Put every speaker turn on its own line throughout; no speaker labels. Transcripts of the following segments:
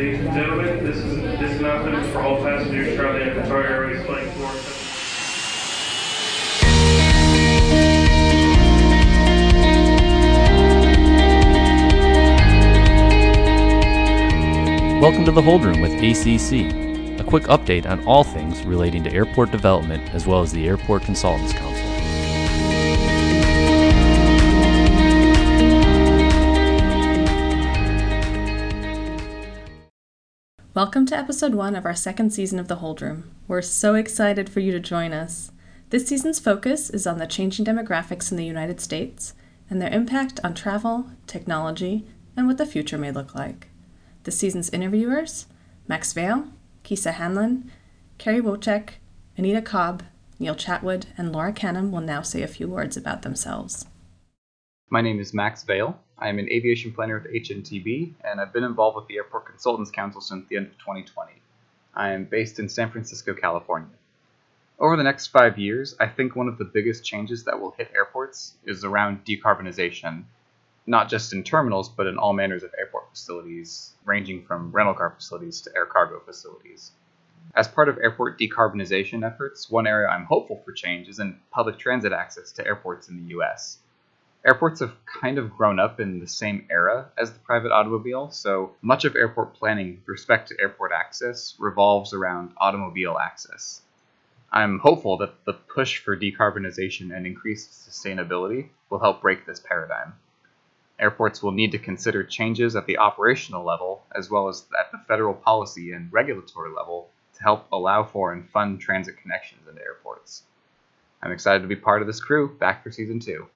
Ladies and gentlemen, this is this announcement for all passengers Airways Flight 4.
Welcome to the Hold Room with ACC, a quick update on all things relating to airport development as well as the Airport Consultants Council.
Welcome to episode one of our second season of The Hold Room. We're so excited for you to join us. This season's focus is on the changing demographics in the United States and their impact on travel, technology, and what the future may look like. The season's interviewers Max Vale, Kisa Hanlon, Carrie Wojcik, Anita Cobb, Neil Chatwood, and Laura Canham will now say a few words about themselves.
My name is Max Vale. I am an aviation planner with HNTB, and I've been involved with the Airport Consultants Council since the end of 2020. I am based in San Francisco, California. Over the next five years, I think one of the biggest changes that will hit airports is around decarbonization not just in terminals, but in all manners of airport facilities, ranging from rental car facilities to air cargo facilities. As part of airport decarbonization efforts, one area I'm hopeful for change is in public transit access to airports in the US. Airports have kind of grown up in the same era as the private automobile, so much of airport planning with respect to airport access revolves around automobile access. I'm hopeful that the push for decarbonization and increased sustainability will help break this paradigm airports will need to consider changes at the operational level as well as at the federal policy and regulatory level to help allow for and fund transit connections into airports. I'm excited to be part of this crew back for season two.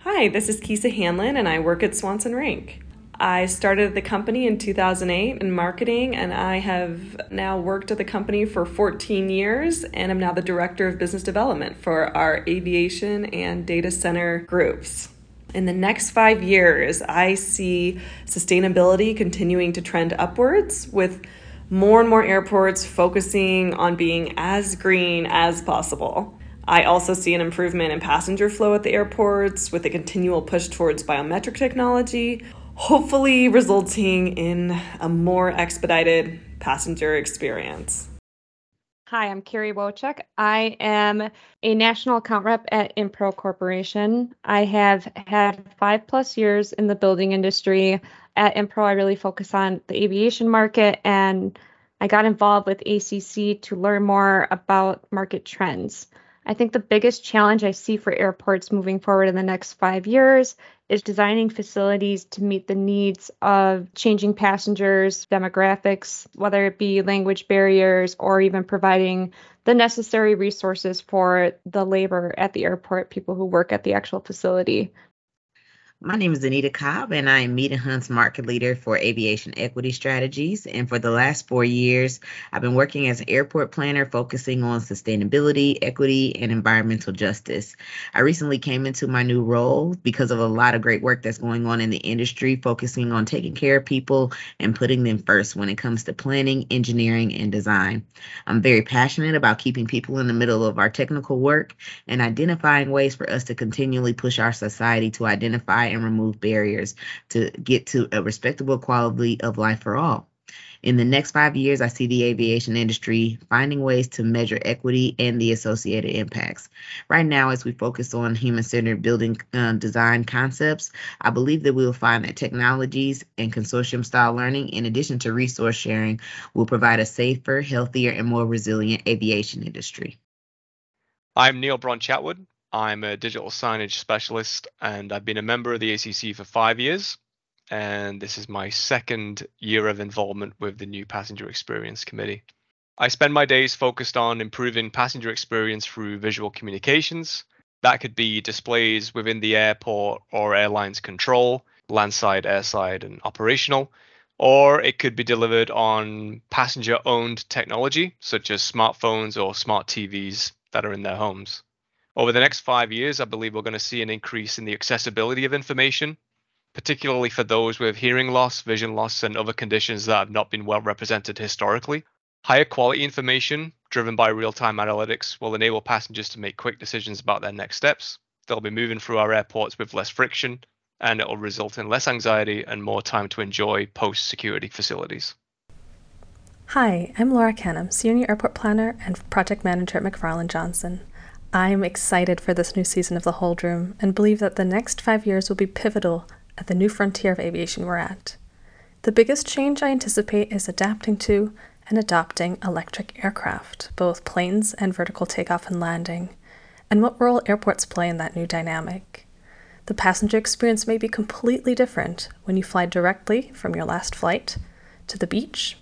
Hi, this is Kisa Hanlon, and I work at Swanson Rink. I started the company in 2008 in marketing, and I have now worked at the company for 14 years, and I'm now the director of business development for our aviation and data center groups in the next five years, I see sustainability continuing to trend upwards with more and more airports focusing on being as green as possible. I also see an improvement in passenger flow at the airports with a continual push towards biometric technology, hopefully resulting in a more expedited passenger experience.
Hi, I'm Carrie Wojcik. I am a national account rep at Inpro Corporation. I have had five plus years in the building industry. At Inpro, I really focus on the aviation market, and I got involved with ACC to learn more about market trends. I think the biggest challenge I see for airports moving forward in the next five years is designing facilities to meet the needs of changing passengers, demographics, whether it be language barriers or even providing the necessary resources for the labor at the airport, people who work at the actual facility.
My name is Anita Cobb, and I am Mead and Hunt's market leader for aviation equity strategies. And for the last four years, I've been working as an airport planner focusing on sustainability, equity, and environmental justice. I recently came into my new role because of a lot of great work that's going on in the industry, focusing on taking care of people and putting them first when it comes to planning, engineering, and design. I'm very passionate about keeping people in the middle of our technical work and identifying ways for us to continually push our society to identify and remove barriers to get to a respectable quality of life for all. In the next five years, I see the aviation industry finding ways to measure equity and the associated impacts. Right now, as we focus on human centered building uh, design concepts, I believe that we will find that technologies and consortium style learning, in addition to resource sharing, will provide a safer, healthier, and more resilient aviation industry.
I'm Neil Braun Chatwood. I'm a digital signage specialist and I've been a member of the ACC for five years. And this is my second year of involvement with the new Passenger Experience Committee. I spend my days focused on improving passenger experience through visual communications. That could be displays within the airport or airline's control, landside, airside, and operational. Or it could be delivered on passenger owned technology, such as smartphones or smart TVs that are in their homes. Over the next five years, I believe we're going to see an increase in the accessibility of information, particularly for those with hearing loss, vision loss, and other conditions that have not been well represented historically. Higher quality information, driven by real time analytics, will enable passengers to make quick decisions about their next steps. They'll be moving through our airports with less friction, and it will result in less anxiety and more time to enjoy post security facilities.
Hi, I'm Laura Canham, Senior Airport Planner and Project Manager at McFarland Johnson. I'm excited for this new season of The Hold Room and believe that the next five years will be pivotal at the new frontier of aviation we're at. The biggest change I anticipate is adapting to and adopting electric aircraft, both planes and vertical takeoff and landing, and what role airports play in that new dynamic. The passenger experience may be completely different when you fly directly from your last flight to the beach,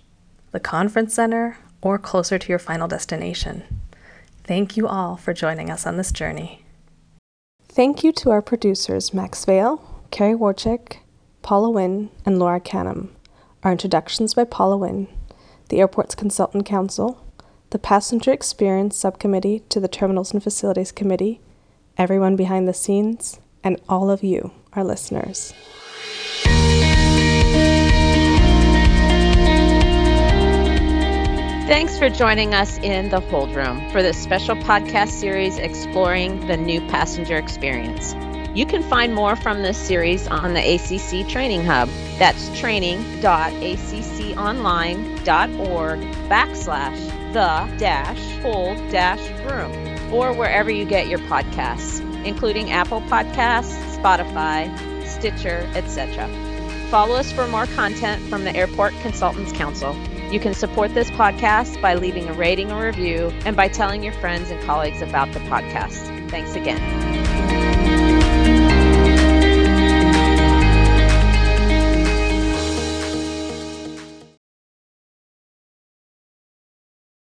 the conference center, or closer to your final destination. Thank you all for joining us on this journey. Thank you to our producers Max Vale, Carrie Wojcik, Paula Wynn, and Laura Canham. Our introductions by Paula Wynn, the Airport's Consultant Council, the Passenger Experience Subcommittee to the Terminals and Facilities Committee, everyone behind the scenes, and all of you, our listeners.
Thanks for joining us in the Hold Room for this special podcast series exploring the new passenger experience. You can find more from this series on the ACC Training Hub. That's training.acconline.org backslash the dash hold dash room or wherever you get your podcasts, including Apple Podcasts, Spotify, Stitcher, etc. Follow us for more content from the Airport Consultants Council. You can support this podcast by leaving a rating or review and by telling your friends and colleagues about the podcast. Thanks again.